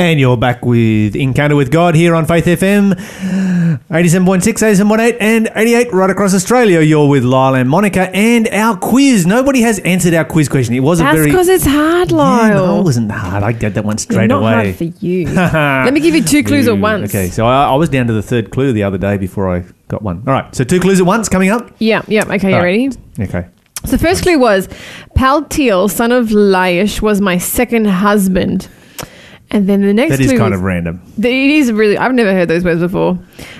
And you're back with Encounter with God here on Faith FM 87.6, 87.8, and 88 right across Australia. You're with Lyle and Monica and our quiz. Nobody has answered our quiz question. It was a That's very. because it's hard, Lyle. Yeah, no, it wasn't hard. I got that one straight Not away. hard for you. Let me give you two clues at once. Okay, so I, I was down to the third clue the other day before I got one. All right, so two clues at once coming up. Yeah, yeah. Okay, you All right. ready? Okay. So the first clue was Paltiel, son of Laish, was my second husband. And then the next clue That is clue kind was- of random. It is really, I've never heard those words before.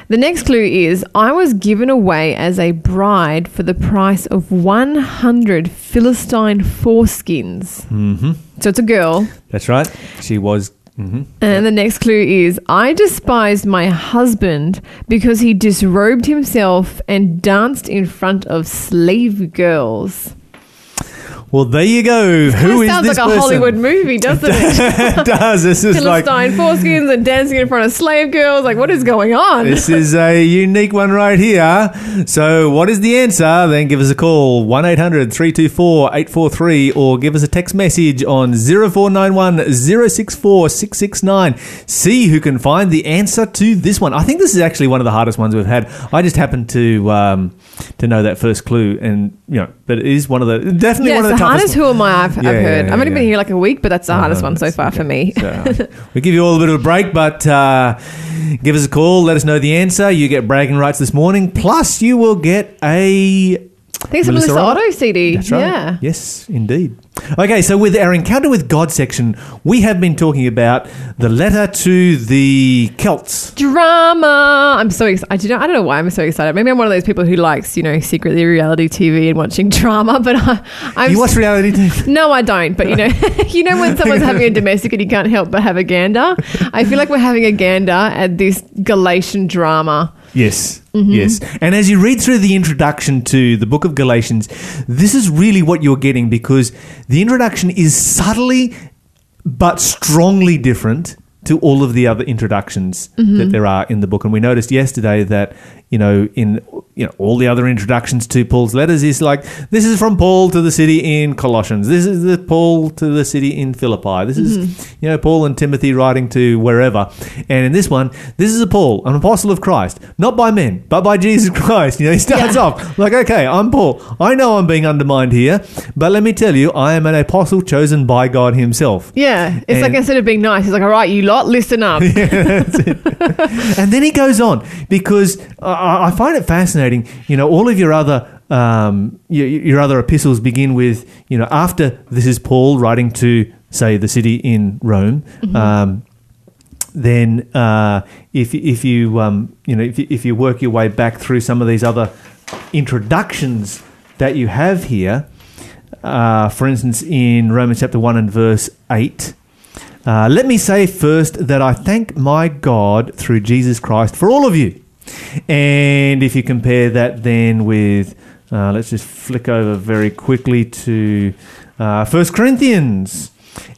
The next clue is I was given away as a bride for the price of 100 Philistine foreskins. hmm So it's a girl. That's right. She was. hmm And the next clue is I despised my husband because he disrobed himself and danced in front of slave girls. Well, there you go. Who of sounds this like a person? Hollywood movie, doesn't it? it does. This is like Philistine foreskins and dancing in front of slave girls. Like, what is going on? this is a unique one right here. So, what is the answer? Then give us a call 1 800 324 843 or give us a text message on 0491 064 669. See who can find the answer to this one. I think this is actually one of the hardest ones we've had. I just happened to um, to know that first clue, and you know, but it is one of the definitely yeah, one of the hardest Who Am I I've, I've heard. yeah, I've only yeah. been here like a week, but that's the hardest one so far for me. So, we give you all a bit of a break, but uh, give us a call. Let us know the answer. You get bragging rights this morning. Plus, you will get a. I think it's a Melissa Melissa Otto? CD. That's right. Yeah. Yes, indeed. Okay, so with our encounter with God section, we have been talking about the letter to the Celts. Drama. I'm so excited. I don't, know, I don't know why I'm so excited. Maybe I'm one of those people who likes, you know, secretly reality TV and watching drama, but I, I'm you watch reality TV? No, I don't. But you know, you know when someone's having a domestic and you can't help but have a gander. I feel like we're having a gander at this Galatian drama. Yes, Mm-hmm. yes. And as you read through the introduction to the book of Galatians, this is really what you're getting because the introduction is subtly but strongly different to all of the other introductions Mm-hmm. that there are in the book. And we noticed yesterday that, you know, in you know, all the other introductions to Paul's letters is like this is from Paul to the city in Colossians. This is the Paul to the city in Philippi. This is Mm-hmm. you know Paul and Timothy writing to wherever. And in this one, this is a Paul, an apostle of Christ, not by men, but by Jesus Christ. You know, he starts Yeah. off like, okay, I'm Paul. I know I'm being undermined here, but let me tell you, I am an apostle chosen by God Himself. Yeah, it's And- like instead of being nice, he's like, "All right, you lot, listen up." and then he goes on because I, I find it fascinating. You know, all of your other um, your, your other epistles begin with you know after this is Paul writing to say the city in Rome. Um, then uh, if if you um, you know if you, if you work your way back through some of these other introductions that you have here, uh, for instance, in Romans chapter one and verse eight. Uh, let me say first that I thank my God through Jesus Christ for all of you. And if you compare that then with, uh, let's just flick over very quickly to uh, 1 Corinthians.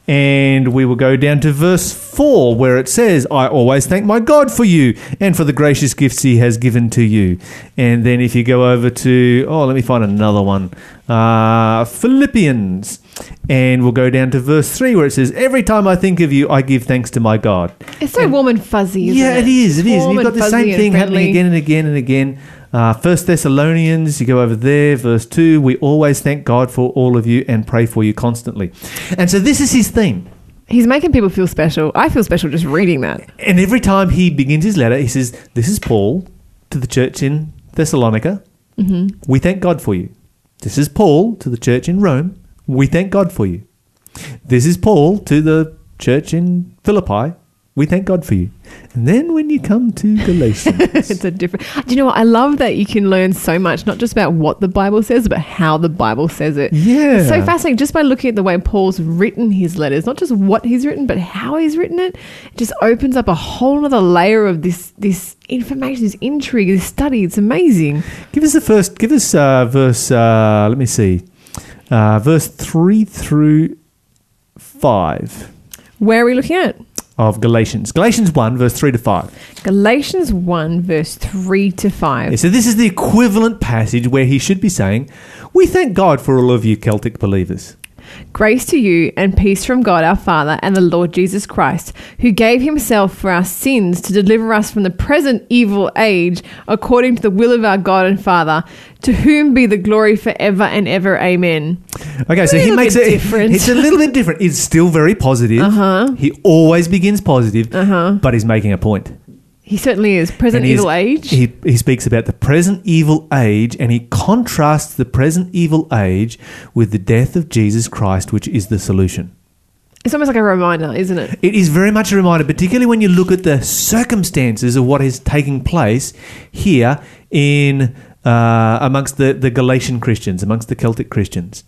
And we will go down to verse 4, where it says, I always thank my God for you and for the gracious gifts he has given to you. And then if you go over to, oh, let me find another one, uh, Philippians. And we'll go down to verse 3, where it says, Every time I think of you, I give thanks to my God. It's so warm and fuzzy. Isn't yeah, it it is. It is. And you've got the same and thing happening again and again and again. Uh, First Thessalonians, you go over there, verse two. We always thank God for all of you and pray for you constantly. And so this is his theme. He's making people feel special. I feel special just reading that. And every time he begins his letter, he says, "This is Paul to the church in Thessalonica. Mm-hmm. We thank God for you. This is Paul to the church in Rome. We thank God for you. This is Paul to the church in Philippi. We thank God for you." And then when you come to Galatians, it's a different. Do you know what? I love that you can learn so much, not just about what the Bible says, but how the Bible says it. Yeah. It's so fascinating just by looking at the way Paul's written his letters, not just what he's written, but how he's written it. It just opens up a whole other layer of this this information, this intrigue, this study. It's amazing. Give us the first. Give us uh, verse. Uh, let me see. Uh, verse three through five Where are we looking at? Of Galatians. Galatians one, verse three to five. Galatians 1, verse 3 to 5. Yeah, so this is the equivalent passage where he should be saying, "We thank God for all of you Celtic believers." Grace to you and peace from God our Father and the Lord Jesus Christ, who gave himself for our sins to deliver us from the present evil age, according to the will of our God and Father, to whom be the glory forever and ever. Amen. Okay, so he makes it different. It's a little bit different. It's still very positive. Uh-huh. He always begins positive, Uh-huh. but he's making a point. He certainly is. Present evil age. He, he speaks about the present evil age and he contrasts the present evil age with the death of Jesus Christ, which is the solution. it's almost like a reminder, isn't it? It is very much a reminder, particularly when you look at the circumstances of what is taking place here in uh, amongst the, the Galatian Christians, amongst the Celtic Christians.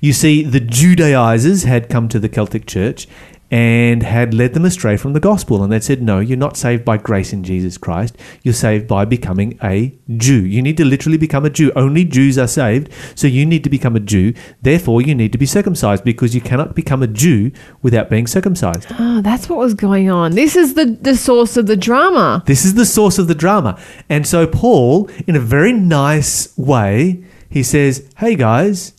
You see, the Judaizers had come to the Celtic church and had led them astray from the gospel. And they said, No, you're not saved by grace in Jesus Christ. You're saved by becoming a Jew. You need to literally become a Jew. Only Jews are saved. So you need to become a Jew. Therefore, you need to be circumcised because you cannot become a Jew without being circumcised. Oh, that's what was going on. This is the, the source of the drama. This is the source of the drama. And so Paul, in a very nice way, he says, Hey guys,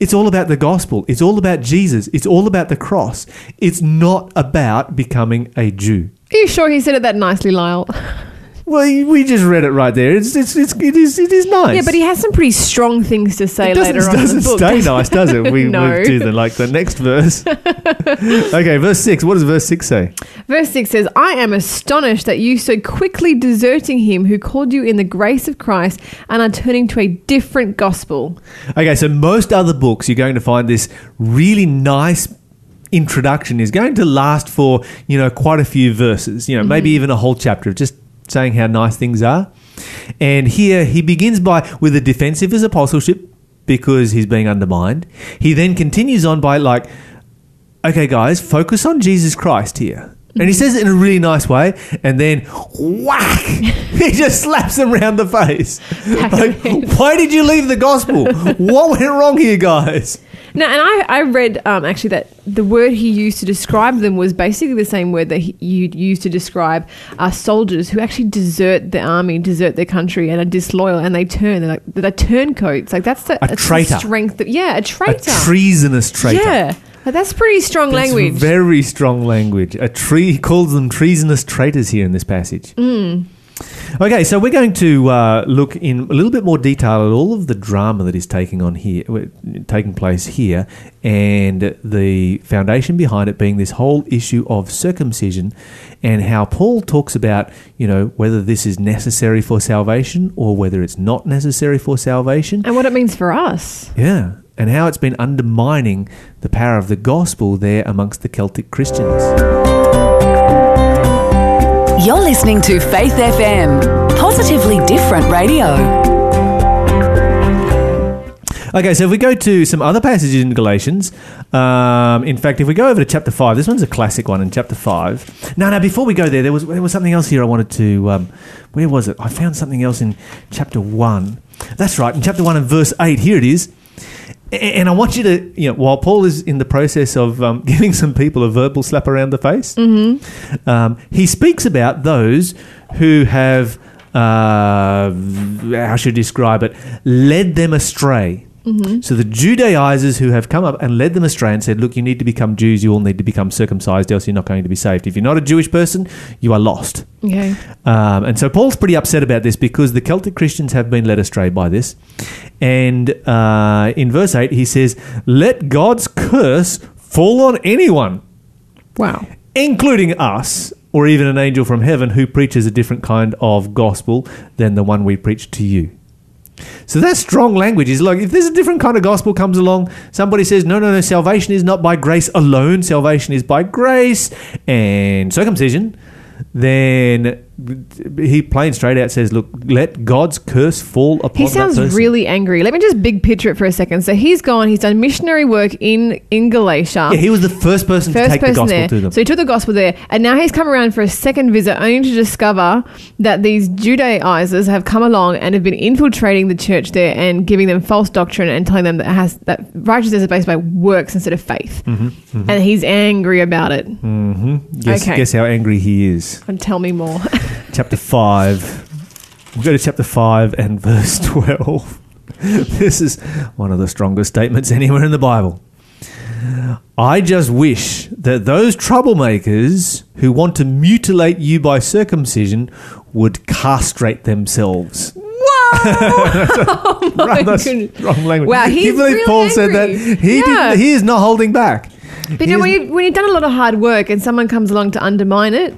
it's all about the gospel. It's all about Jesus. It's all about the cross. It's not about becoming a Jew. Are you sure he said it that nicely, Lyle? Well, we just read it right there. It's, it's, it's, it, is, it is nice. Yeah, but he has some pretty strong things to say it doesn't, later on in doesn't the book. stay nice, does it? We No. move to the, like the next verse. okay, verse 6. What does verse 6 say? Verse 6 says, I am astonished that you so quickly deserting him who called you in the grace of Christ and are turning to a different gospel. Okay, so most other books, you're going to find this really nice introduction is going to last for, you know, quite a few verses, you know, maybe mm-hmm. even a whole chapter of just saying how nice things are. And here he begins by with a defensive his apostleship because he's being undermined. He then continues on by like, okay, guys, focus on Jesus Christ here. And he says it in a really nice way, and then whack! he just slaps him around the face. Like, why did you leave the gospel? what went wrong here, guys? Now, and I, I read um, actually that the word he used to describe them was basically the same word that he, you used to describe uh, soldiers who actually desert the army, desert their country, and are disloyal, and they turn. They're like they're turncoats. Like that's the, A that's the traitor. strength. Of, yeah, a A traitor. treasonous traitor. Yeah, Like, that's pretty strong That's language. very strong language. A tree he calls them treasonous traitors here in this passage. Mm. Okay, so we're going to uh, look in a little bit more detail at all of the drama that is taking on here, taking place here, and the foundation behind it being this whole issue of circumcision, and how Paul talks about, you know, whether this is necessary for salvation or whether it's not necessary for salvation. and what it means for us. Yeah, and how it's been undermining the power of the gospel there amongst the Celtic Christians. Listening to Faith FM, positively different radio. Okay, so if we go to some other passages in Galatians, um, in fact, if we go over to chapter five, this one's a classic one in chapter five. No, no, before we go there, there was there was something else here I wanted to. Um, where was it? I found something else in chapter one. That's right, in chapter one and verse eight. Here it is. And I want you to, you know, while Paul is in the process of um, giving some people a verbal slap around the face, um, he speaks about those who have, uh, how should I describe it, led them astray. So the Judaizers who have come up and led them astray and said, look, you need to become Jews, you all need to become circumcised, else you're not going to be saved. If you're not a Jewish person, you are lost. Okay. Um, and so Paul's pretty upset about this because the Celtic Christians have been led astray by this. And uh, in verse 8, he says, Let God's curse fall on anyone, Wow. including us, or even an angel from heaven who preaches a different kind of gospel than the one we preach to you. So that's strong language. Is like if there's a different kind of gospel comes along, somebody says, no, no, no, salvation is not by grace alone. Salvation is by grace and circumcision. Then he plain straight out says, look, let God's curse fall upon He sounds really angry. Let me just big picture it for a second. So he's gone. He's done missionary work in in Galatia. yeah, he was the first person to First take the person gospel there. to them. So he took the gospel there, and now he's come around for a second visit, only to discover that these Judaizers have come along and have been infiltrating the church there and giving them false doctrine and telling them that has that righteousness is based by works instead of faith. Mm-hmm, And he's angry about it. hmm Guess, Okay. guess how angry he is. And tell me more. chapter 5. We'll go to chapter 5 and verse 12. this is one of the strongest statements anywhere in the Bible. I just wish that those troublemakers who want to mutilate you by circumcision would castrate themselves. Whoa! oh my Rather goodness. language. Wow, he's believe really Paul said that? He Yeah. he is not holding back. But you know, when, you, when you've done a lot of hard work and someone comes along to undermine it,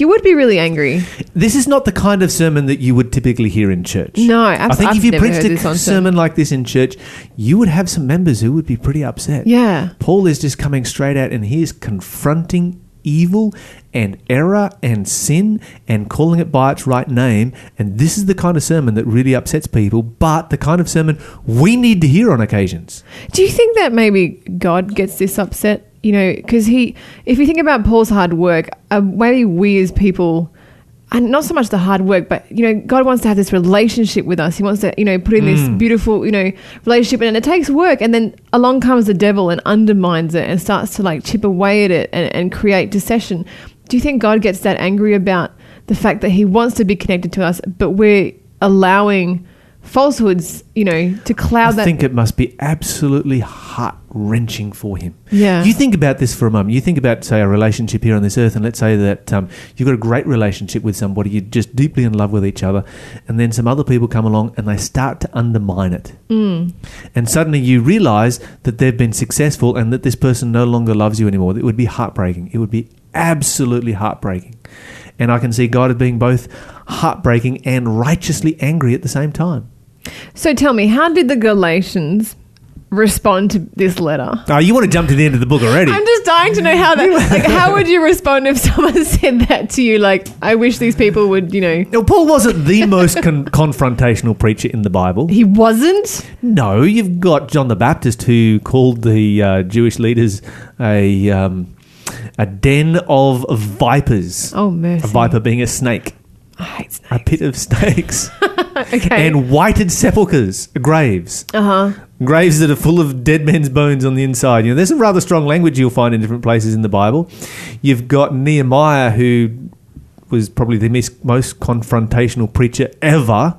you would be really angry. This is not the kind of sermon that you would typically hear in church. No, I abs- think I've if you never preached heard a on sermon like this in church, you would have some members who would be pretty upset. Yeah. Paul is just coming straight out and he is confronting evil and error and sin and calling it by its right name. And this is the kind of sermon that really upsets people, but the kind of sermon we need to hear on occasions. Do you think that maybe God gets this upset? You know, because he, if you think about Paul's hard work, uh, maybe we as people, and not so much the hard work, but you know, God wants to have this relationship with us. He wants to, you know, put in this beautiful, you know, relationship, and it takes work. And then along comes the devil and undermines it and starts to like chip away at it and, and create dissension. Do you think God gets that angry about the fact that He wants to be connected to us, but we're allowing falsehoods, you know, to cloud I that? I think it must be absolutely heart wrenching for him. Yeah. You think about this for a moment. You think about, say, a relationship here on this earth, and let's say that um, you've got a great relationship with somebody, you're just deeply in love with each other, and then some other people come along and they start to undermine it. Mm. And suddenly you realize that they've been successful and that this person no longer loves you anymore. It would be heartbreaking. It would be absolutely heartbreaking. And I can see God as being both heartbreaking and righteously angry at the same time. So tell me, how did the Galatians respond to this letter? Oh, you want to jump to the end of the book already? I'm just dying to know how that. Like, how would you respond if someone said that to you? Like, I wish these people would, you know. Now, Paul wasn't the most con- confrontational preacher in the Bible. He wasn't. No, you've got John the Baptist who called the uh, Jewish leaders a um, a den of vipers. Oh mercy! A viper being a snake, I hate a pit of snakes, Okay. and whited sepulchres, graves, uh huh. graves that are full of dead men's bones on the inside. You know, there's some rather strong language you'll find in different places in the Bible. You've got Nehemiah who was probably the most confrontational preacher ever.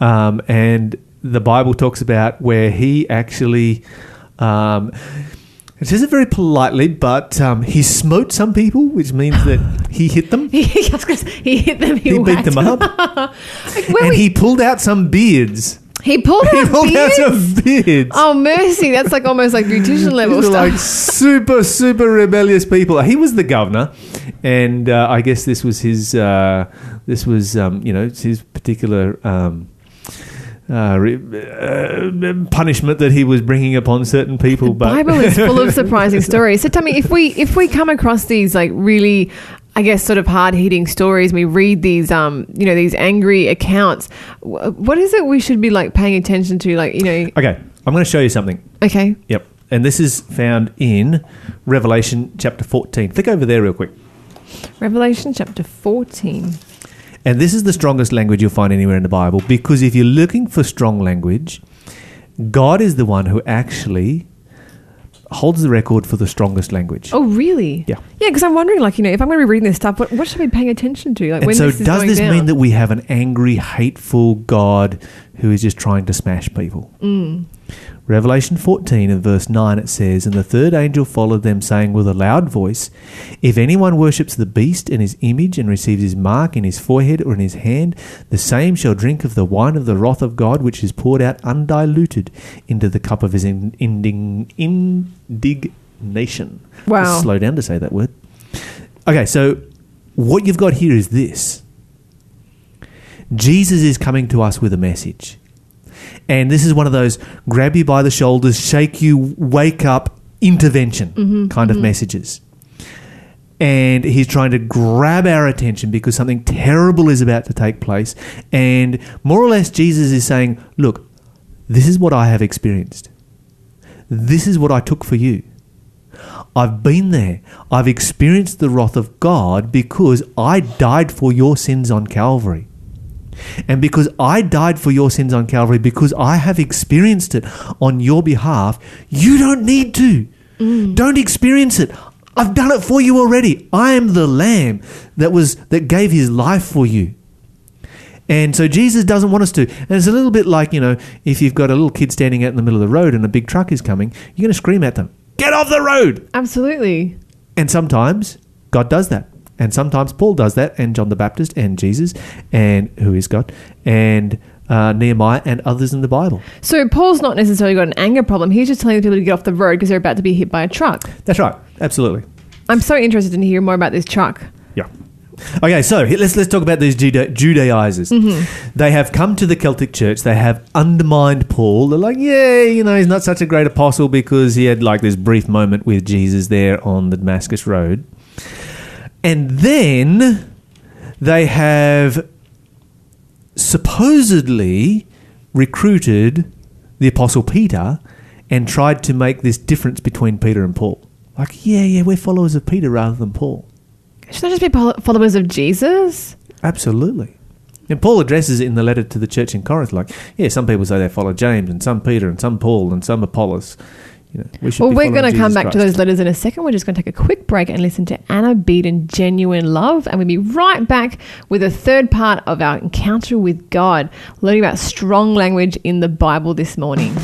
Um, and the Bible talks about where he actually, um, it says it very politely, but um, he smote some people, which means that he hit them. He, I was gonna say, he hit them. He, He beat them up. Like, and we- he pulled out some beards. he pulled He out pulled out beards. some beards. Oh mercy! That's like almost like beautician level stuff. like super, super rebellious people. He was the governor, and uh, I guess this was his. Uh, this was, um, you know, his particular um, uh, uh, punishment that he was bringing upon certain people. The but Bible is full of surprising stories. So tell me, if we if we come across these like really, I guess, sort of hard hitting stories, we read these, um, you know, these angry accounts. wh- What is it we should be like paying attention to? Like, you know, okay, I'm going to show you something. okay, Yep, and this is found in Revelation chapter 14. Flick over there real quick. Revelation chapter fourteen. And this is the strongest language you'll find anywhere in the Bible because if you're looking for strong language, God is the one who actually holds the record for the strongest language. Oh, really? Yeah. Yeah, because I'm wondering, like, you know, if I'm going to be reading this stuff, what, what should I be paying attention to? Like, and when so, this is does this down? mean that we have an angry, hateful God who is just trying to smash people? Mm. Revelation 14 and verse 9 it says, And the third angel followed them, saying with a loud voice, If anyone worships the beast and his image and receives his mark in his forehead or in his hand, the same shall drink of the wine of the wrath of God, which is poured out undiluted into the cup of his in- indignation. Wow. Just slow down to say that word. Okay, so what you've got here is this Jesus is coming to us with a message. And this is one of those grab you by the shoulders, shake you, wake up, intervention mm-hmm. kind of mm-hmm. messages. And he's trying to grab our attention because something terrible is about to take place. And more or less, Jesus is saying, Look, this is what I have experienced. This is what I took for you. I've been there. I've experienced the wrath of God because I died for your sins on Calvary. And because I died for your sins on Calvary, because I have experienced it on your behalf, you don't need to. Mm. Don't experience it. I've done it for you already. I am the lamb that was that gave his life for you. And so Jesus doesn't want us to. And it's a little bit like, you know, if you've got a little kid standing out in the middle of the road and a big truck is coming, you're going to scream at them. Get off the road. Absolutely. And sometimes God does that. And sometimes Paul does that, and John the Baptist, and Jesus, and who is God, and uh, Nehemiah, and others in the Bible. So Paul's not necessarily got an anger problem. He's just telling the people to get off the road because they're about to be hit by a truck. That's right. Absolutely. I'm so interested in hear more about this truck. Yeah. Okay, so let's let's talk about these Juda- Judaizers. They have come to the Celtic Church. They have undermined Paul. They're like, yeah, you know, he's not such a great apostle because he had like this brief moment with Jesus there on the Damascus Road. And then they have supposedly recruited the apostle Peter and tried to make this difference between Peter and Paul. Like, yeah, yeah, we're followers of Peter rather than Paul. Should they just be followers of Jesus? Absolutely. And Paul addresses it in the letter to the church in Corinth, like, yeah, some people say they follow James, and some Peter, and some Paul, and some Apollos. You know, we should Well, we're going to come back to those letters in a second. We're just going to take a quick break and listen to Anna Beeden, Genuine Love. And we'll be right back with a third part of our encounter with God, learning about strong language in the Bible this morning.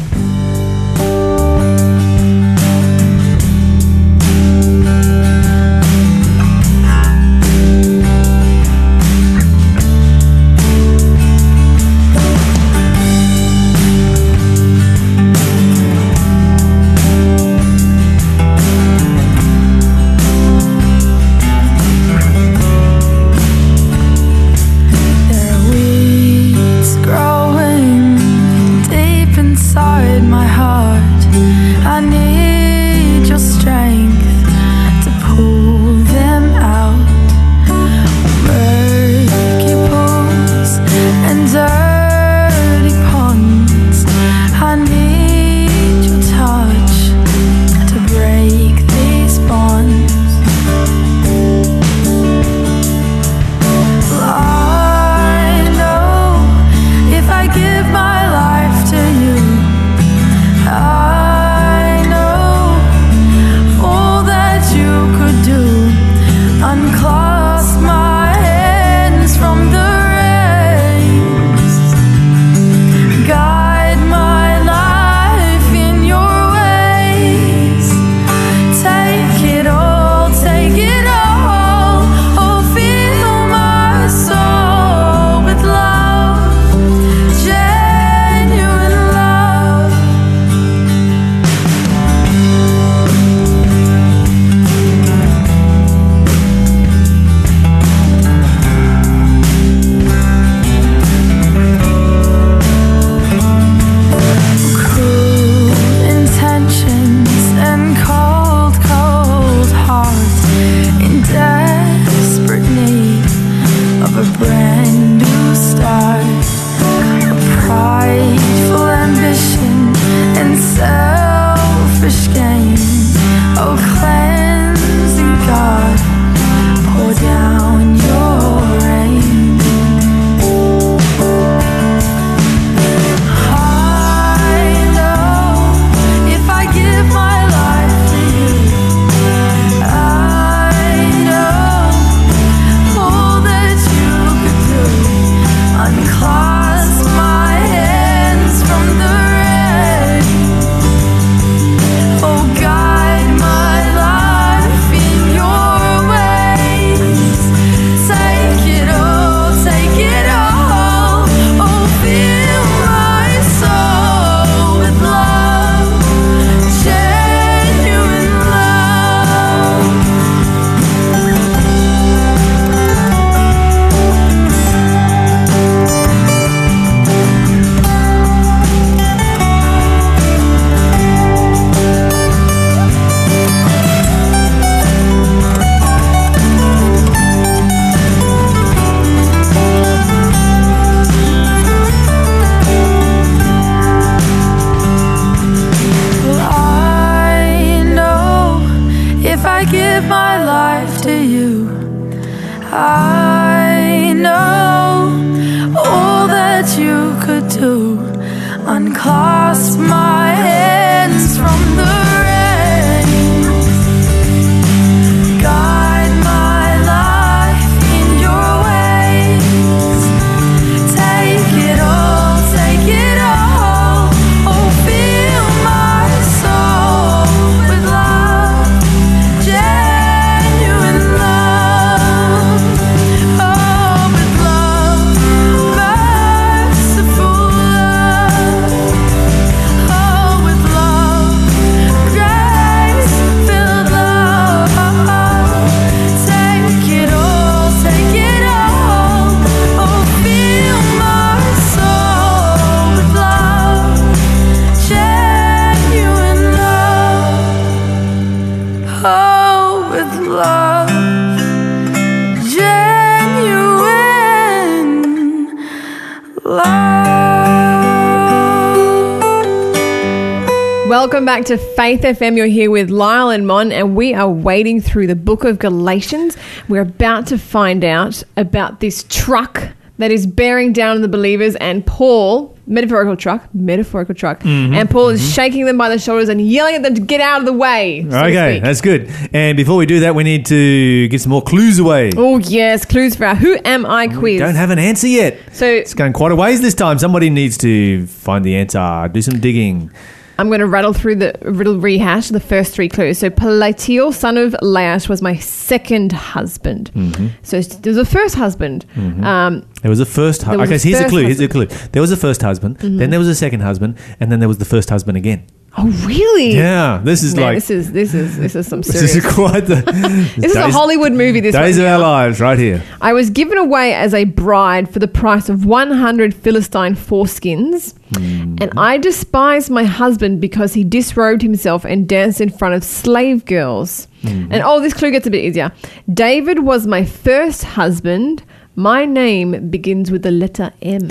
Welcome back to Faith FM. You're here with Lyle and Mon, and we are wading through the book of Galatians. We're about to find out about this truck that is bearing down on the believers, and Paul, metaphorical truck, metaphorical truck, Mm-hmm. and Paul is shaking them by the shoulders and yelling at them to get out of the way. so Okay, that's good. And before we do that, we need to get some more clues away. Oh, yes, clues for our Who Am I quiz. Don't have an answer yet. so It's going quite a ways this time. Somebody needs to find the answer, do some digging. I'm going to rattle through the riddle rehash the first three clues. So Palatiel, son of Laish, was my second husband. Mm-hmm. So there's a first husband. Um, There was a first husband. Okay, so here's a clue. Here's a clue. There was a first husband, then there was a second husband, and then there was the first husband again. Oh, really? Yeah, this is Man, like this is this is this is some serious. this is quite the this is a Hollywood movie. This days one of our lives right here. I was given away as a bride for the price of 100 Philistine foreskins, Hmm. and I despised my husband because he disrobed himself and danced in front of slave girls. Hmm. And oh, this clue gets a bit easier. David was my first husband. My name begins with the letter M.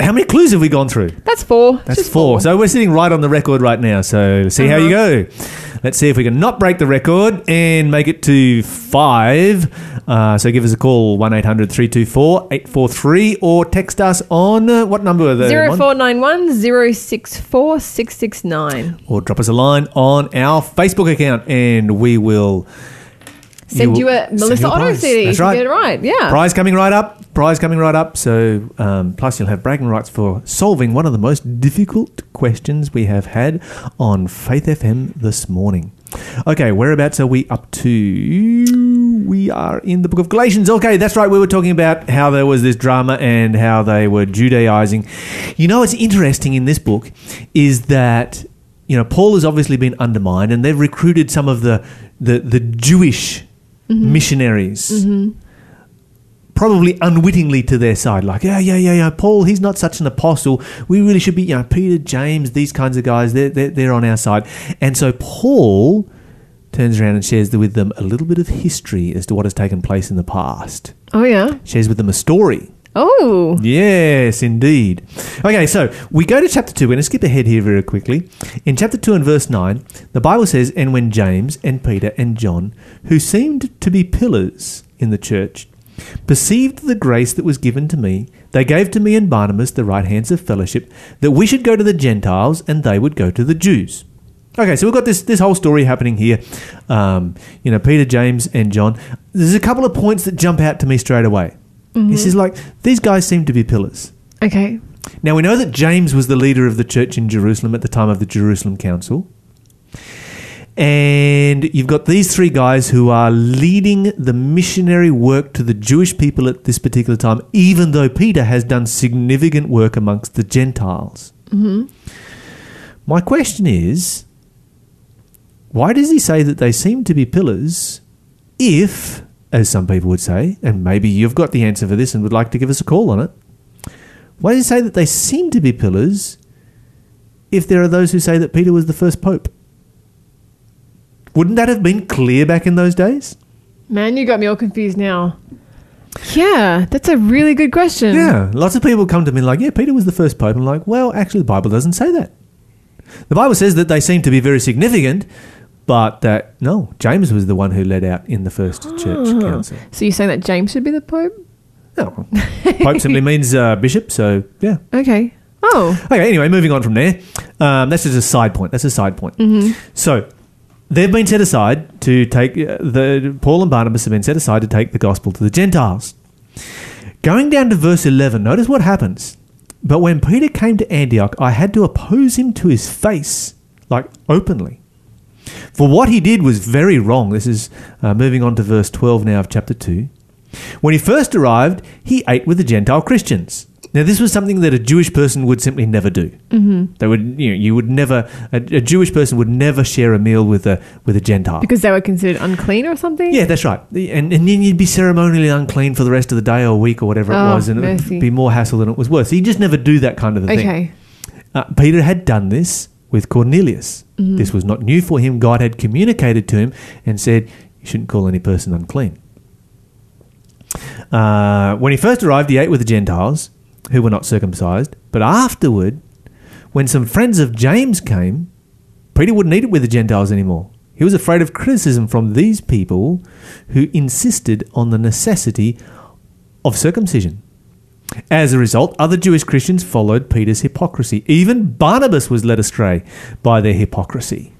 How many clues have we gone through? That's four. That's Just four. So we're sitting right on the record right now. So see how you go. Let's see if we can not break the record and make it to five. Uh, so give us a call 1 800 324 843 or text us on uh, what number are they? Zero four nine one zero six four six six nine. Or drop us a line on our Facebook account and we will. Send you, will- a Melissa Otto CD. That's right. Get it right. Yeah. Prize coming right up. Prize coming right up. So, um, plus, you'll have bragging rights for solving one of the most difficult questions we have had on Faith FM this morning. Okay, whereabouts are we up to? We are in the book of Galatians. Okay, that's right. We were talking about how there was this drama and how they were Judaizing. You know, what's interesting in this book is that you know Paul has obviously been undermined, and they've recruited some of the the, the Jewish Mm-hmm. missionaries mm-hmm. probably unwittingly to their side. Like, yeah, yeah, yeah, yeah, Paul, he's not such an apostle. We really should be, you know, Peter, James, these kinds of guys, they're, they're, they're on our side. And so Paul turns around and shares with them a little bit of history as to what has taken place in the past. Oh yeah. Shares with them a story. Oh. Yes, indeed. Okay, so we go to chapter 2. We're going to skip ahead here very quickly. In chapter 2 and verse 9, the Bible says, And when James and Peter and John, who seemed to be pillars in the church, perceived the grace that was given to me, they gave to me and Barnabas the right hands of fellowship, that we should go to the Gentiles and they would go to the Jews. Okay, so we've got this this whole story happening here. Um, you know, Peter, James, and John. There's a couple of points that jump out to me straight away. He says, mm-hmm. like, these guys seem to be pillars. Okay. Now, we know that James was the leader of the church in Jerusalem at the time of the Jerusalem Council. And you've got these three guys who are leading the missionary work to the Jewish people at this particular time, even though Peter has done significant work amongst the Gentiles. Mm-hmm. My question is why does he say that they seem to be pillars if, as some people would say, and maybe you've got the answer for this and would like to give us a call on it, why do you say that they seem to be pillars if there are those who say that Peter was the first pope? Wouldn't that have been clear back in those days? Man, you got me all confused now. Yeah, that's a really good question. Yeah, lots of people come to me like, yeah, Peter was the first pope. I'm like, well, actually, the Bible doesn't say that. The Bible says that they seem to be very significant, but that, no, James was the one who led out in the first church council. So you're saying that James should be the Pope? No, pope simply means uh, bishop, so yeah. Okay. Oh. Okay, anyway, moving on from there. Um, that's just a side point. That's a side point. So they've been set aside to take uh, the Paul and Barnabas have been set aside to take the gospel to the Gentiles. Going down to verse eleven, notice what happens. But when Peter came to Antioch, I had to oppose him to his face, like openly. For what he did was very wrong. This is uh, moving on to verse 12 now of chapter 2. When he first arrived, he ate with the Gentile Christians. Now, this was something that a Jewish person would simply never do. Mm-hmm. They would, you know, you would never, a, a Jewish person would never share a meal with a with a Gentile. Because they were considered unclean or something? Yeah, that's right. And, and then you'd be ceremonially unclean for the rest of the day or week or whatever it Oh, was, and it would be more hassle than it was worth. So you just never do that kind of a thing. Okay. Uh, Peter had done this with Cornelius. Mm-hmm. This was not new for him. God had communicated to him and said, You shouldn't call any person unclean. Uh, when he first arrived, he ate with the Gentiles who were not circumcised. But afterward, when some friends of James came, Peter wouldn't eat it with the Gentiles anymore. He was afraid of criticism from these people who insisted on the necessity of circumcision. As a result, other Jewish Christians followed Peter's hypocrisy. Even Barnabas was led astray by their hypocrisy.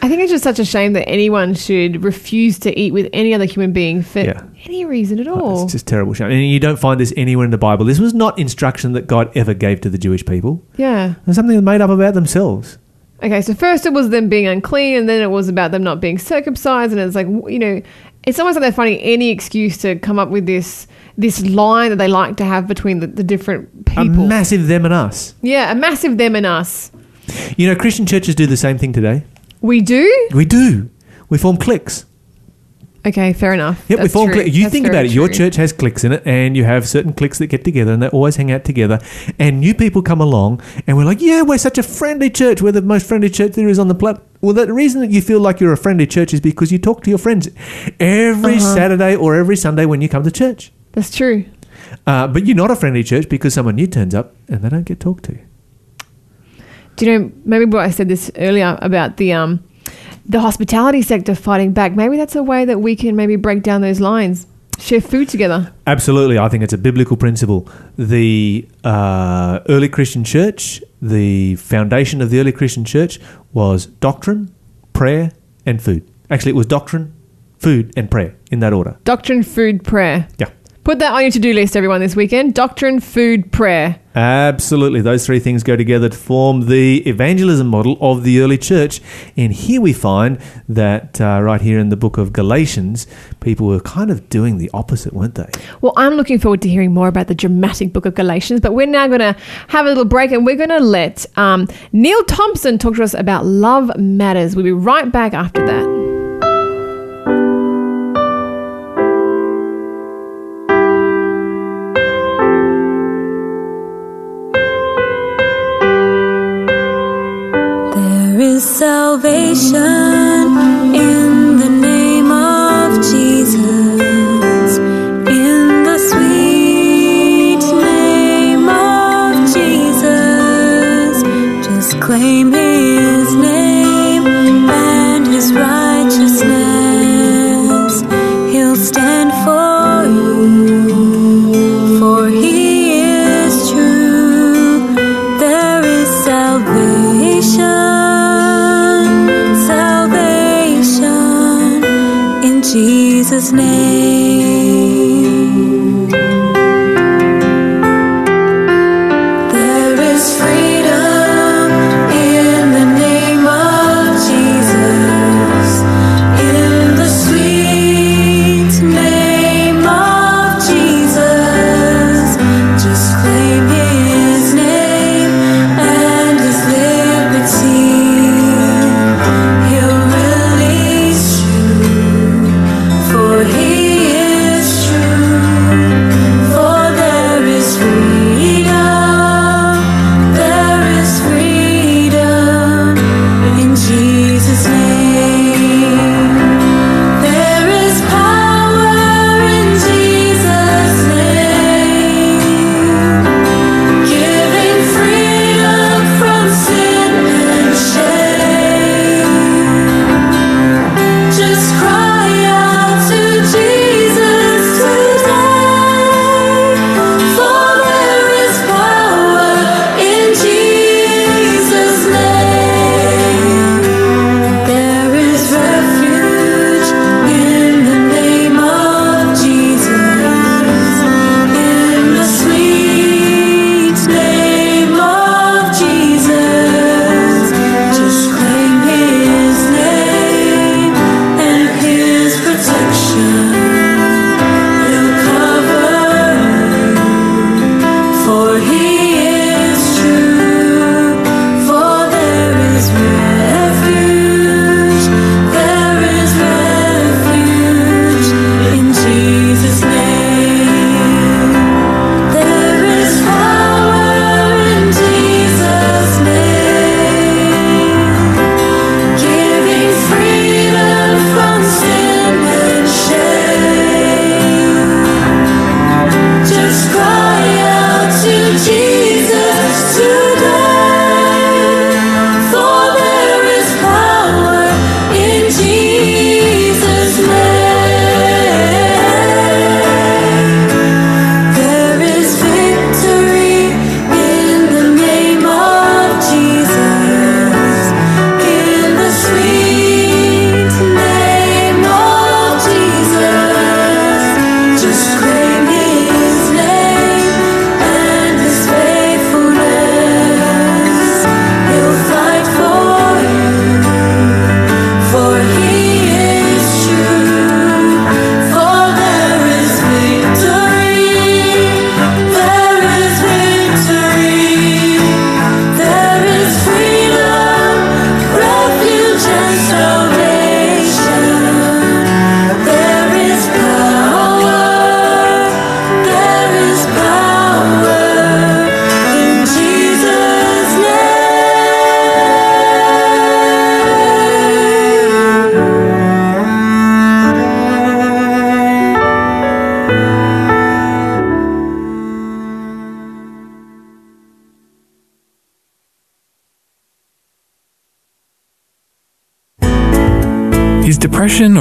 I think it's just such a shame that anyone should refuse to eat with any other human being for Yeah. any reason at uh, all. It's just terrible shame. And you don't find this anywhere in the Bible. This was not instruction that God ever gave to the Jewish people. yeah. It's something they made up about themselves. Okay, so first it was them being unclean, and then it was about them not being circumcised, and it's like you know, it's almost like they're finding any excuse to come up with this this line that they like to have between the, the different people. A massive them and us. yeah, a massive them and us. You know, Christian churches do the same thing today. We do. We do. We form cliques. Okay, fair enough. Yep, we form cliques. You That's think about it. Your church has cliques in it, and you have certain cliques that get together, and they always hang out together. And new people come along, and we're like, "Yeah, we're such a friendly church. We're the most friendly church there is on the planet." Well, the reason that you feel like you're a friendly church is because you talk to your friends every Uh-huh. Saturday or every Sunday when you come to church. That's true. Uh, but you're not a friendly church because someone new turns up and they don't get talked to. Do you know? Maybe what I said this earlier about the um, the hospitality sector fighting back. Maybe that's a way that we can maybe break down those lines. Share food together. Absolutely, I think it's a biblical principle. The uh, early Christian church, the foundation of the early Christian church was doctrine, prayer, and food. Actually, it was doctrine, food, and prayer in that order. Doctrine, food, prayer. Yeah. Put that on your to do list, everyone, this weekend. Doctrine, food, prayer. Absolutely. Those three things go together to form the evangelism model of the early church. And here we find that uh, right here in the book of Galatians, people were kind of doing the opposite, weren't they? Well, I'm looking forward to hearing more about the dramatic book of Galatians, but we're now going to have a little break and we're going to let um, Neil Thompson talk to us about love matters. We'll be right back after that. Salvation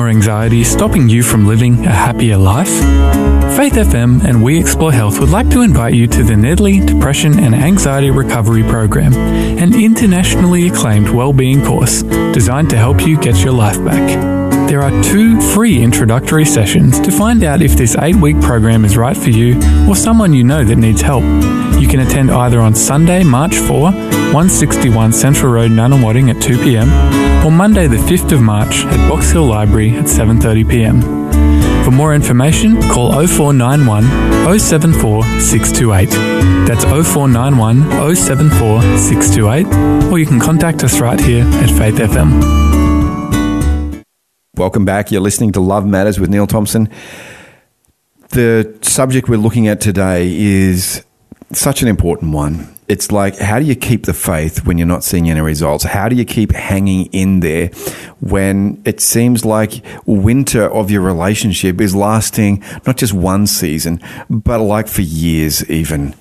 or anxiety stopping you from living a happier life? Faith FM and We Explore Health would like to invite you to the Nedley Depression and Anxiety Recovery Program, an internationally acclaimed well-being course designed to help you get your life back. There are two free introductory sessions to find out if this eight week program is right for you or someone you know that needs help. You can attend either on Sunday, March 4, 161 Central Road, Nunawading at 2 pm, or Monday, the 5th of March at Box Hill Library at 7:30 pm. For more information, call 0491 074 628. That's 0491 074 628, or you can contact us right here at Faith FM. Welcome back. You're listening to Love Matters with Neil Thompson. The subject we're looking at today is such an important one. It's like, how do you keep the faith when you're not seeing any results? How do you keep hanging in there when it seems like winter of your relationship is lasting not just one season, but like for years even?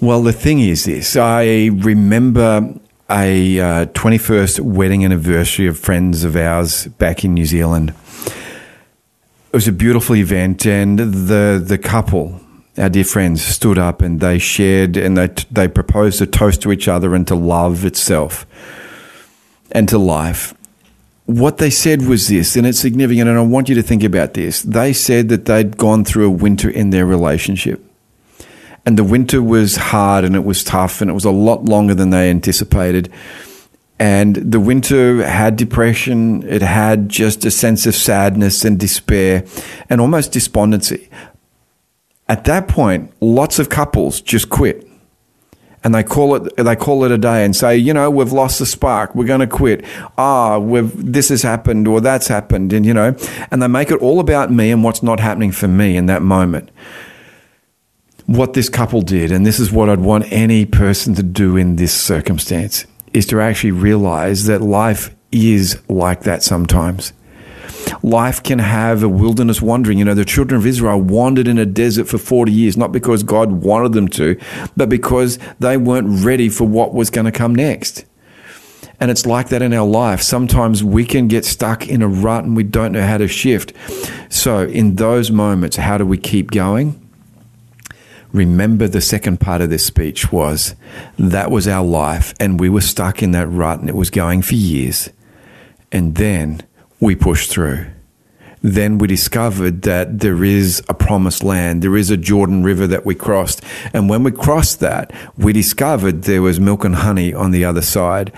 Well, the thing is this I remember a uh, 21st wedding anniversary of friends of ours back in New Zealand. It was a beautiful event, and the the couple, our dear friends, stood up and they shared and they they proposed a toast to each other and to love itself and to life. What they said was this, and it's significant, and I want you to think about this. They said that they'd gone through a winter in their relationship and the winter was hard and it was tough and it was a lot longer than they anticipated. And the winter had depression, it had just a sense of sadness and despair and almost despondency. At that point, lots of couples just quit. And they call it they call it a day and say, you know, we've lost the spark. We're going to quit. Ah, we've this has happened or that's happened, and you know, and they make it all about me and what's not happening for me in that moment what this couple did, and this is what I'd want any person to do in this circumstance, is to actually realize that life is like that sometimes. Life can have a wilderness wandering. You know, the children of Israel wandered in a desert for 40 years, not because God wanted them to, but because they weren't ready for what was going to come next. And it's like that in our life. Sometimes we can get stuck in a rut and we don't know how to shift. So, in those moments, how do we keep going? remember the second part of this speech was that was our life and we were stuck in that rut and it was going for years. And then we pushed through. Then we discovered that there is a promised land. There is a Jordan River that we crossed. And when we crossed that, we discovered there was milk and honey on the other side.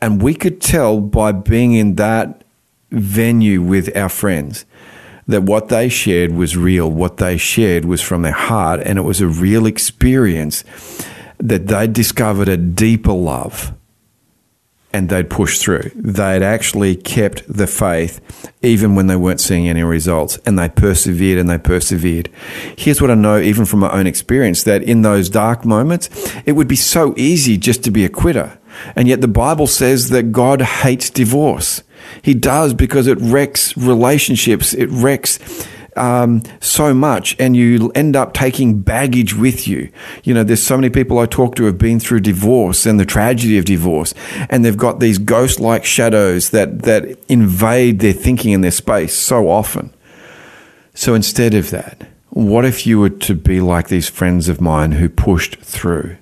And we could tell by being in that venue with our friends that what they shared was real. What they shared was from their heart, and it was a real experience that they'd discovered a deeper love and they'd push through. They'd actually kept the faith even when they weren't seeing any results and they persevered and they persevered. Here's what I know, even from my own experience, that in those dark moments, it would be so easy just to be a quitter. And yet the Bible says that God hates divorce. He does because it wrecks relationships. It wrecks um, so much, and you end up taking baggage with you. You know, there's so many people I talk to have been through divorce and the tragedy of divorce, and they've got these ghost-like shadows that that invade their thinking and their space so often. So instead of that, what if you were to be like these friends of mine who pushed through?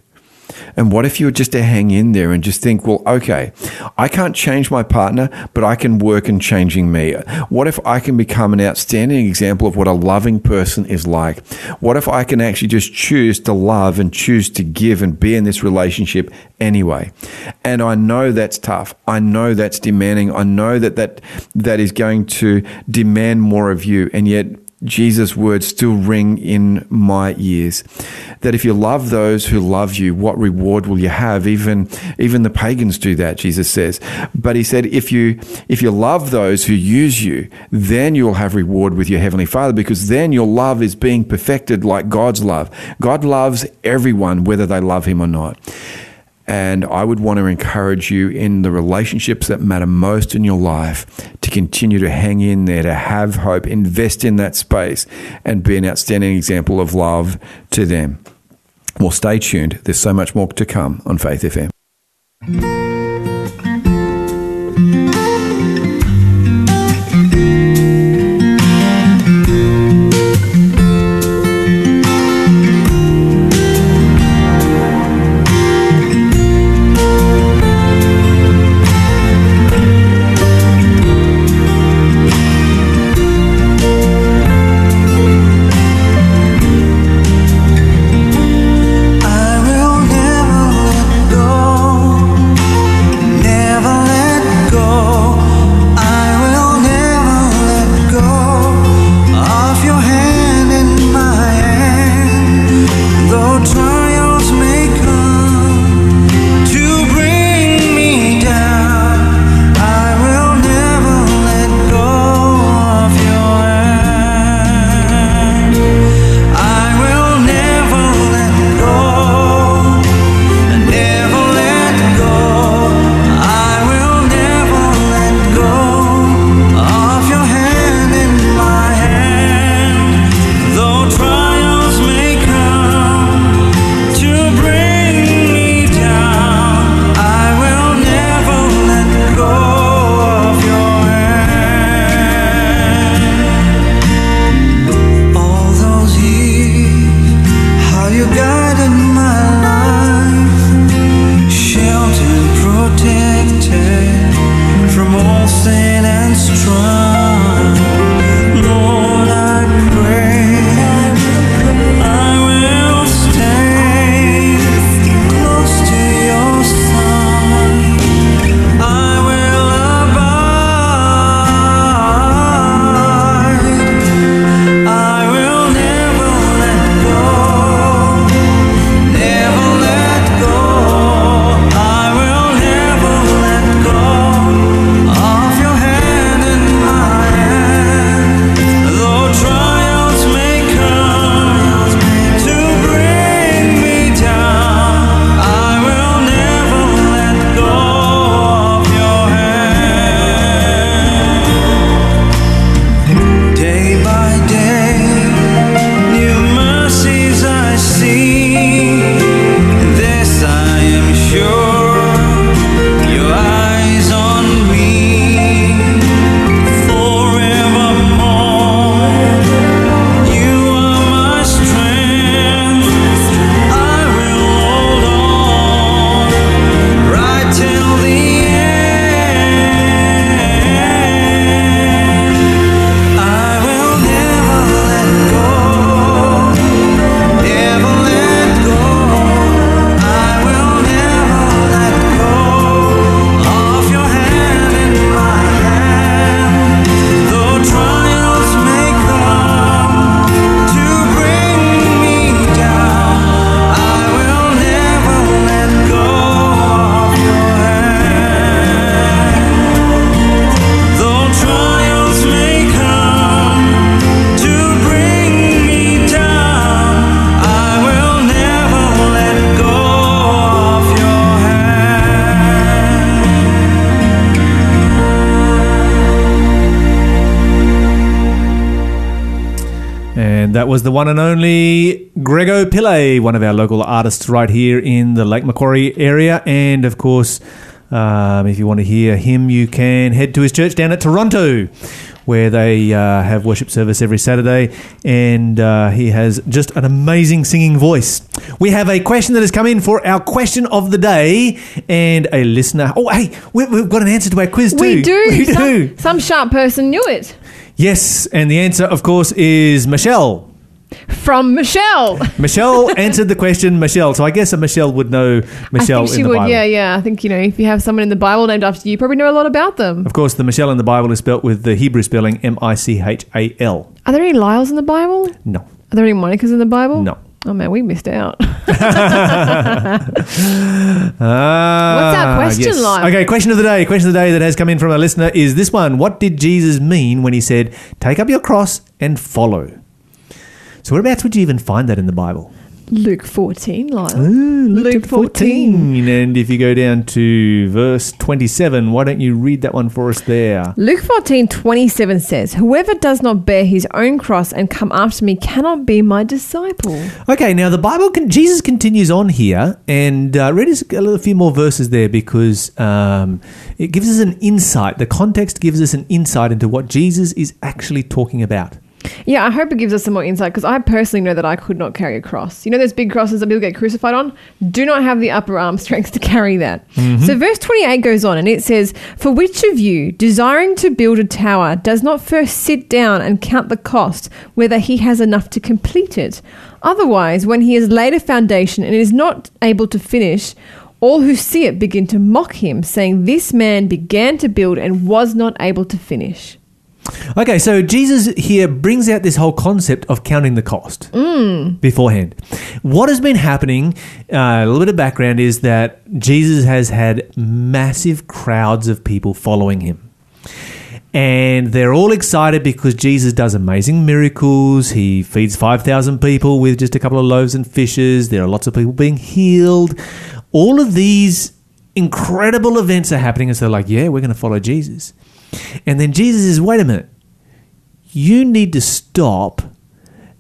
And what if you were just to hang in there and just think, well, okay, I can't change my partner, but I can work in changing me? What if I can become an outstanding example of what a loving person is like? What if I can actually just choose to love and choose to give and be in this relationship anyway? And I know that's tough. I know that's demanding. I know that that, that is going to demand more of you. And yet, Jesus' words still ring in my ears. That if you love those who love you, what reward will you have? Even, even the pagans do that, Jesus says. But he said, if you, if you love those who use you, then you'll have reward with your heavenly Father because then your love is being perfected like God's love. God loves everyone, whether they love him or not. And I would want to encourage you in the relationships that matter most in your life to continue to hang in there, to have hope, invest in that space, and be an outstanding example of love to them. Well, stay tuned. There's so much more to come on Faith FM. The one and only Grego Pillay, one of our local artists right here in the Lake Macquarie area. And of course, um, if you want to hear him, you can head to his church down at Toronto, where they uh, have worship service every Saturday. And uh, he has just an amazing singing voice. We have a question that has come in for our question of the day, and a listener. Oh, hey, we, we've got an answer to our quiz too. We do. We some, do. Some sharp person knew it. Yes, and the answer, of course, is Michelle. From Michelle. Michelle answered the question, Michelle. So I guess a Michelle would know Michelle I think she would. Bible. Yeah, yeah. I think you know if you have someone in the Bible named after you, you probably know a lot about them. Of course, the Michelle in the Bible is spelt with the Hebrew spelling M I C H A L. Are there any Lyles in the Bible? No. Are there any Monica's in the Bible? No. Oh man, we missed out. Ah, What's our question, Lyle? Okay, question of the day. Question of the day that has come in from a listener is this one. What did Jesus mean when he said, Take up your cross and follow? So, whereabouts would you even find that in the Bible? Luke 14, Lyle. Luke 14. And if you go down to verse 27, why don't you read that one for us there? Luke 14, 27 says, Whoever does not bear his own cross and come after me cannot be my disciple. Okay, now the Bible, can, Jesus continues on here and uh, read us a, little, few more verses there because um, it gives us an insight. The context gives us an insight into what Jesus is actually talking about. Yeah, I hope it gives us some more insight because I personally know that I could not carry a cross. You know, those big crosses that people get crucified on? Do not have the upper arm strength to carry that. Mm-hmm. So, verse 28 goes on and it says, For which of you, desiring to build a tower, does not first sit down and count the cost, whether he has enough to complete it? Otherwise, when he has laid a foundation and is not able to finish, all who see it begin to mock him, saying, This man began to build and was not able to finish. Okay, so Jesus here brings out this whole concept of counting the cost beforehand. What has been happening, uh, a little bit of background, is that Jesus has had massive crowds of people following him. And they're all excited because Jesus does amazing miracles. He feeds 5,000 people with just a couple of loaves and fishes. There are lots of people being healed. All of these incredible events are happening. And so, they're like, yeah, we're going to follow Jesus. And then Jesus says, wait a minute. You need to stop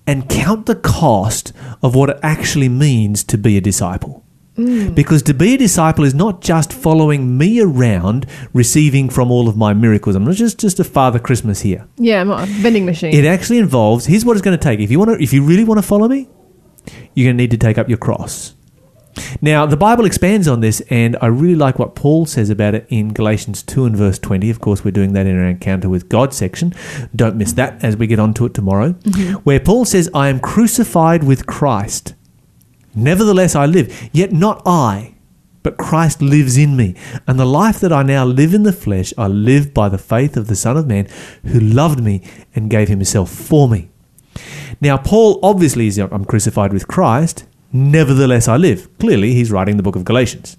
and count the cost of what it actually means to be a disciple. Mm. Because to be a disciple is not just following me around, receiving from all of my miracles. I'm not just, just a Father Christmas here. Yeah, I'm not a vending machine. It actually involves. Here's what it's going to take. If you want to, if you really want to follow me, you're going to need to take up your cross. Now, the Bible expands on this, and I really like what Paul says about it in Galatians 2 and verse 20. Of course, we're doing that in our encounter with God section. Don't miss that as we get onto it tomorrow, mm-hmm. where Paul says, I am crucified with Christ. Nevertheless, I live, yet not I, but Christ lives in me. And the life that I now live in the flesh, I live by the faith of the Son of Man who loved me and gave himself for me. Now, Paul obviously is, I'm crucified with Christ. Nevertheless, I live. Clearly, he's writing the book of Galatians.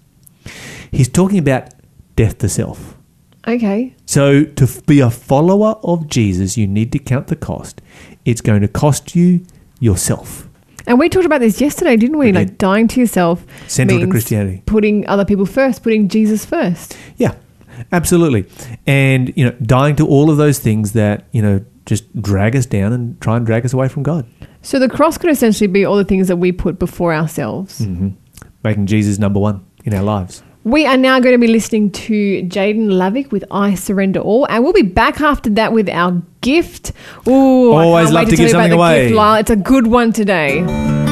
He's talking about death to self. okay. So, to be a follower of Jesus, you need to count the cost. It's going to cost you yourself. And we talked about this yesterday, didn't we? We like did. dying to yourself. Central to Christianity. Putting other people first, putting Jesus first. Yeah, absolutely. And, you know, dying to all of those things that, you know, just drag us down and try and drag us away from God. So the cross could essentially be all the things that we put before ourselves. hmm Making Jesus number one in our lives. We are now going to be listening to Jaden Lavick with I Surrender All, and we'll be back after that with our gift. Ooh, I Always love to tell give something the away. Gift, Lyle. It's a good one today.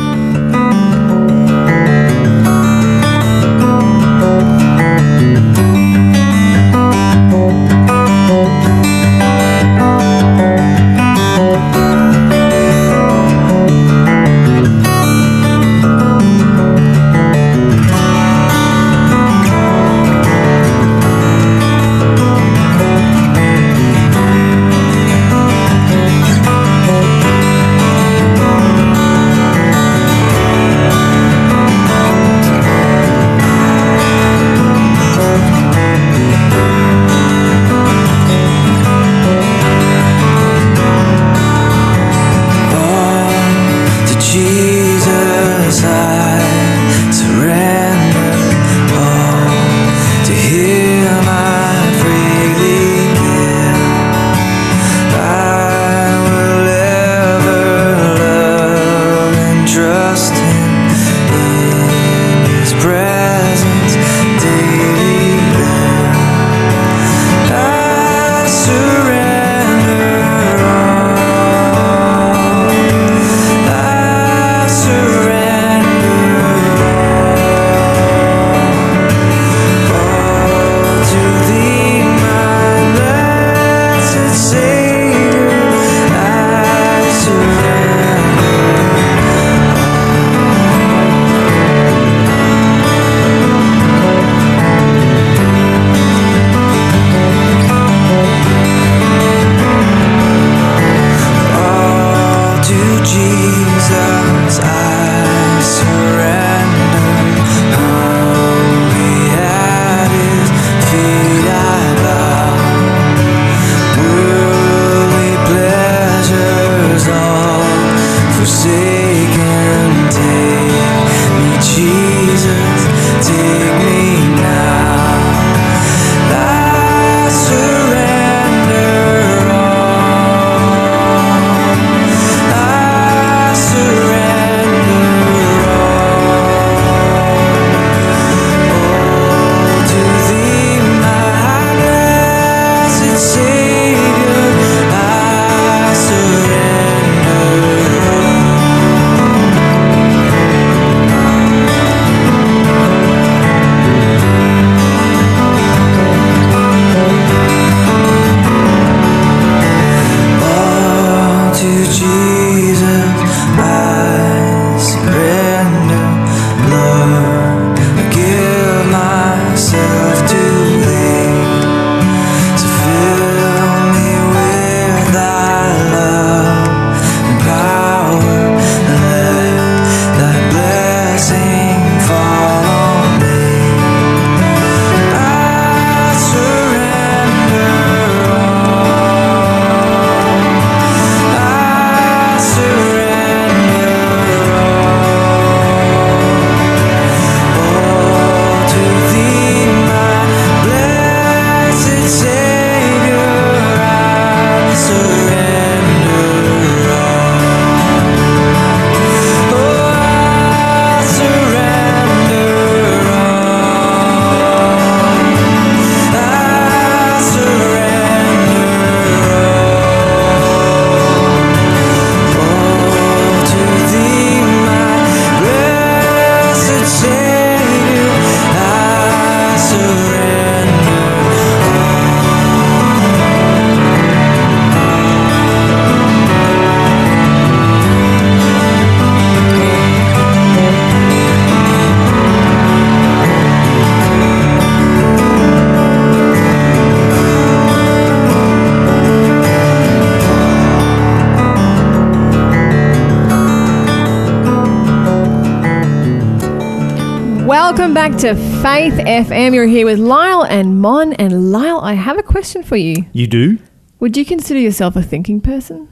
Back to Faith FM. You're here with Lyle and Mon. And Lyle, I have a question for you. You do? Would you consider yourself a thinking person?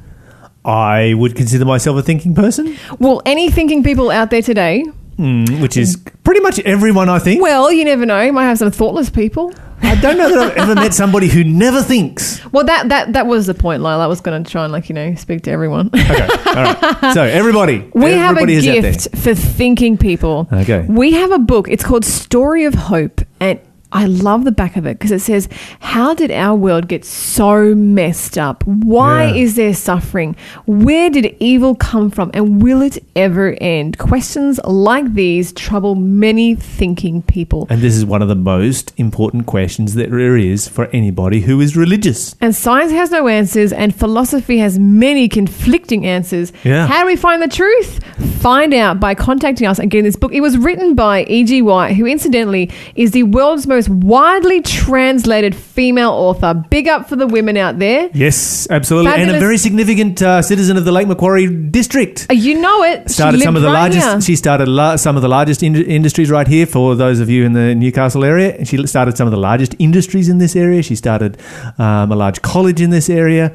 I would consider myself a thinking person, Well, any thinking people out there today? mm, which is pretty much everyone, I think. Well, you never know. You might have some thoughtless people. I don't know that I've ever met somebody who never thinks. Well, that that that was the point, Lyle. I was going to try and like you know speak to everyone. Okay, all right. So, everybody. we have a everybody is out gift for thinking people. Okay. We have a book. It's called Story of Hope, and I love the back of it because it says, "How did our world get so messed up? Why Yeah. is there suffering? Where did evil come from? And will it ever end?" Questions like these trouble many thinking people. And this is one of the most important questions that there is for anybody who is religious. And science has no answers, and philosophy has many conflicting answers. Yeah. How do we find the truth? Find out by contacting us and getting this book. It was written by E.G. White, who incidentally is the world's most widely translated female author. Big up for the women out there. Yes, absolutely. And a very significant uh, citizen of the Lake Macquarie district. Uh, You know it. She started some of the right largest. here. She started la- some of the largest in- industries right here. For those of you in the Newcastle area, And she started some of the largest industries in this area. She started um, a large college in this area.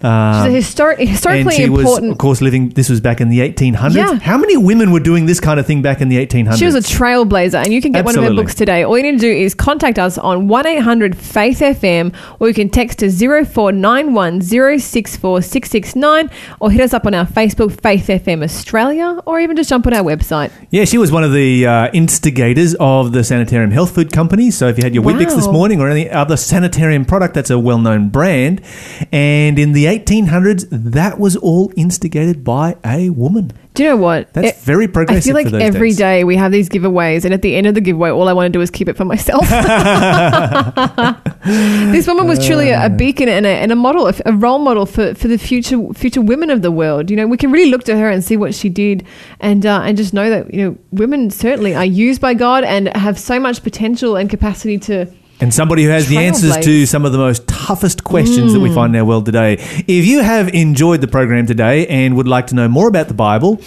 She's a Um, histori- and historically she was, important. of course, living. This was back in the 1800s. Yeah. How many women were doing this kind of thing back in the 1800s? She was a trailblazer, and you can get one of her books today. All you need to do is contact us on 1 800 Faith FM, or you can text to 0491 or hit us up on our Facebook, Faith FM Australia, or even just jump on our website. Yeah, she was one of the uh, instigators of the Sanitarium Health Food Company. So if you had your Weet-Bix this morning or any other sanitarium product, that's a well-known brand. And in the 1800s, that was all instigated by a woman. Do you know what? That's It- very progressive. I feel like every days. day we have these giveaways, and at the end of the giveaway, all I want to do is keep it for myself. this woman was truly a, a beacon and a, and a model, a role model for, for the future future women of the world. You know, we can really look to her and see what she did, and uh, and just know that you know women certainly are used by God and have so much potential and capacity to and somebody who has the answers to some of the most toughest questions that we find in our world today. If you have enjoyed the program today and would like to know more about the Bible,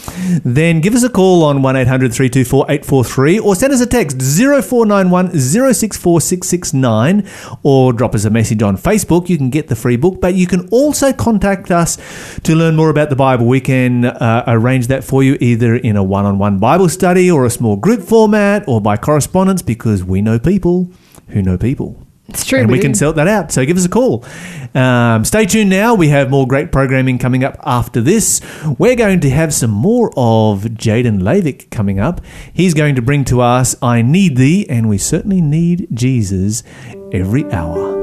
then give us a call on 1 800 324 843 or send us a text 0491 064 669 or drop us a message on Facebook. You can get the free book, but you can also contact us to learn more about the Bible. We can uh, arrange that for you either in a one on one Bible study or a small group format or by correspondence because we know people who know people. It's true. and we do. can sort that out. So give us a call. Um, stay tuned now. We have more great programming coming up after this. We're going to have some more of Jaden Lavick coming up. He's going to bring to us I Need Thee, and we certainly need Jesus every hour.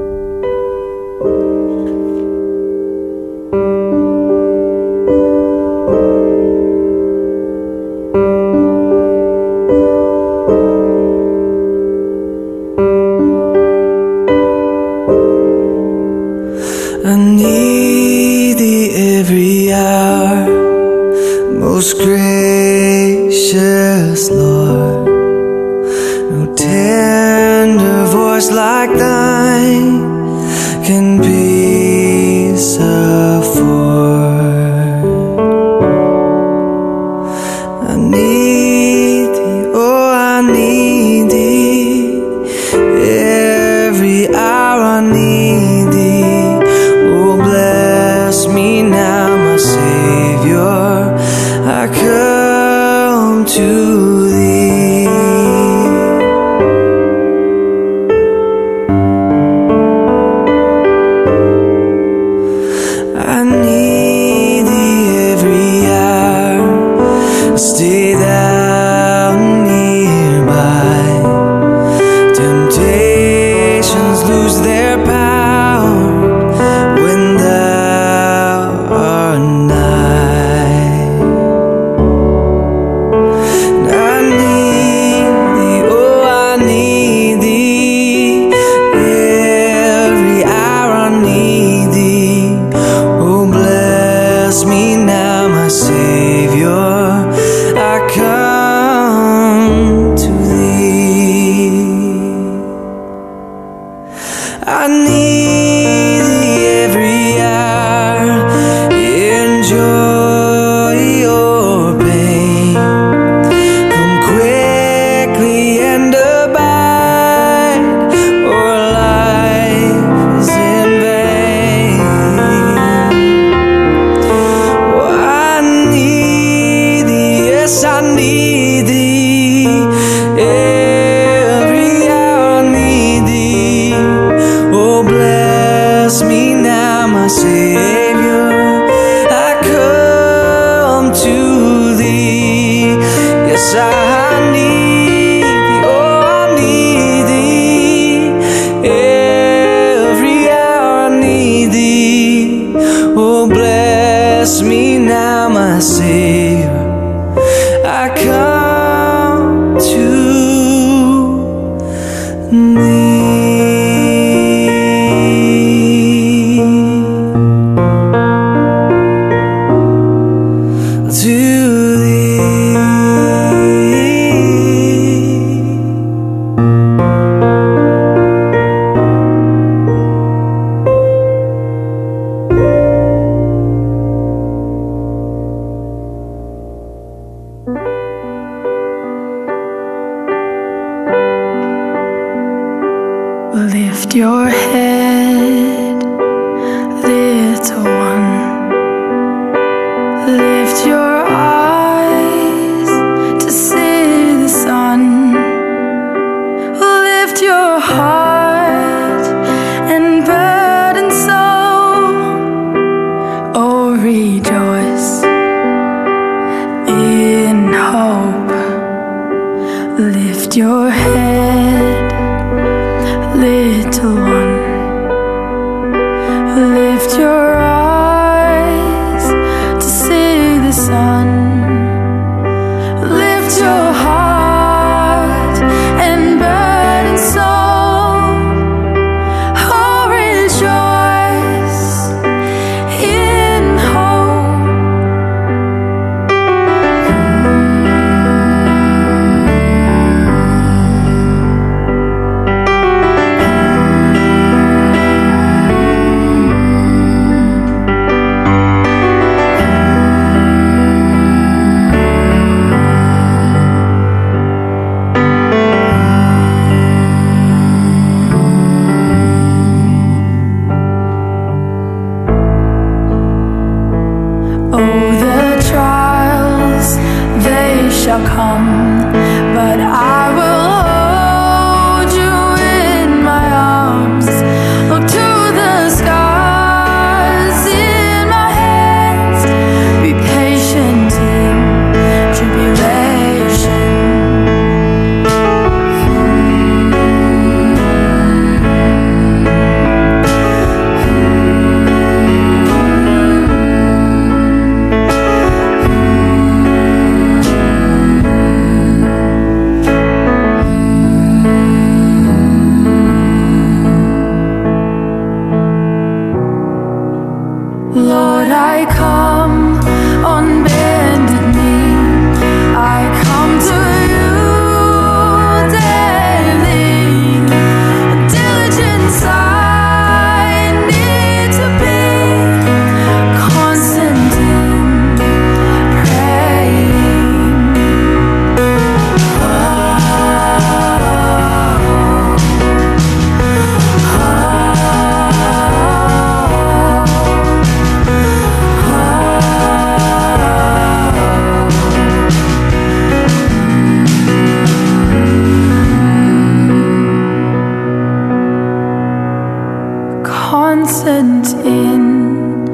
In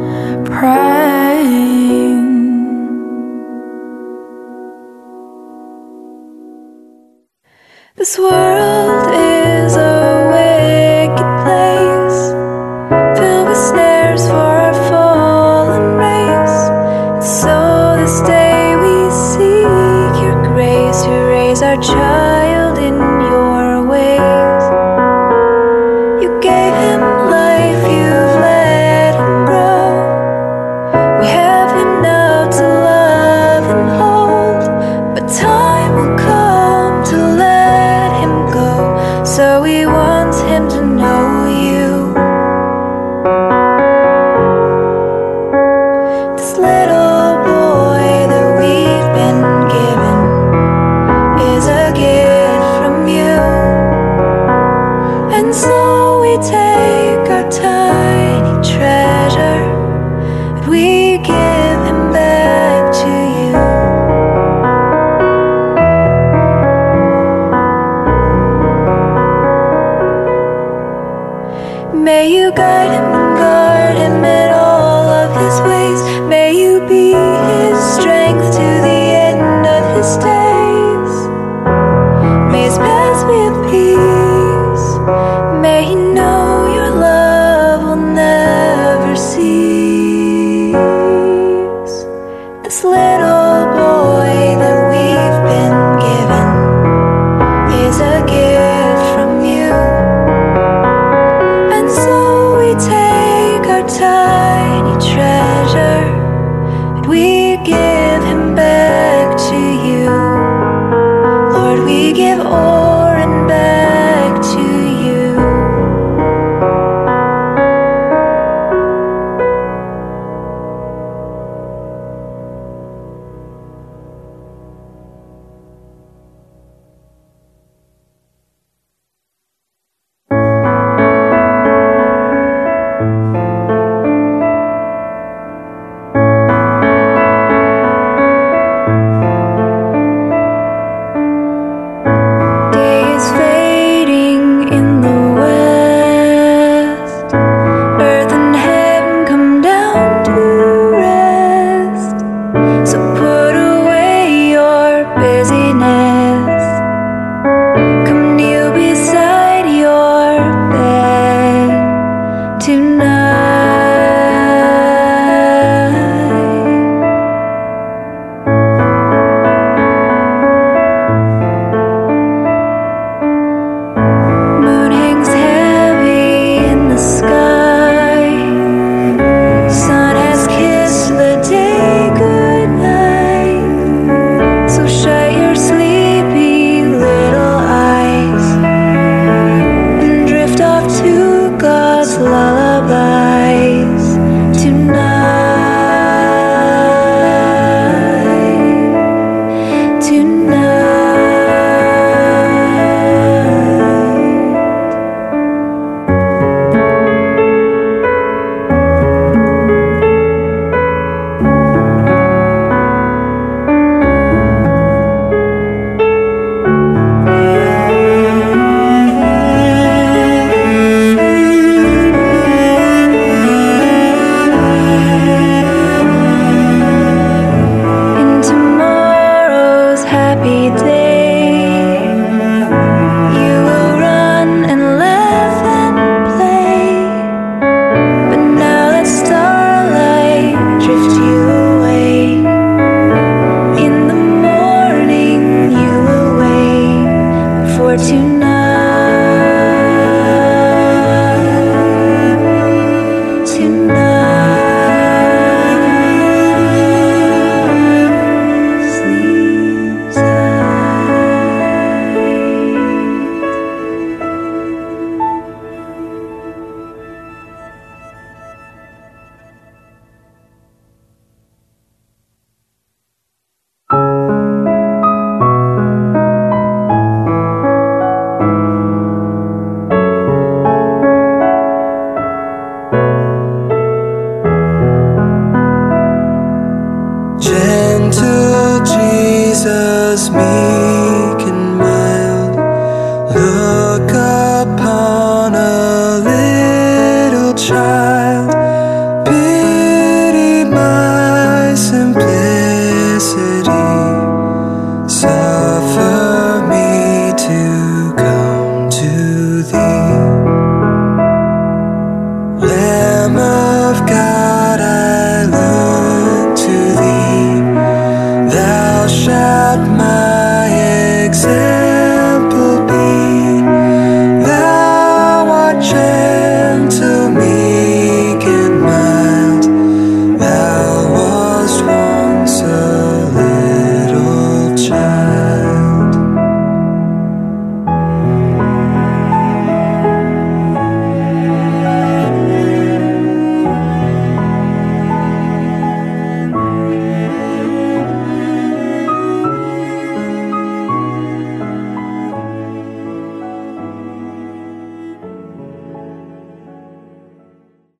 praying.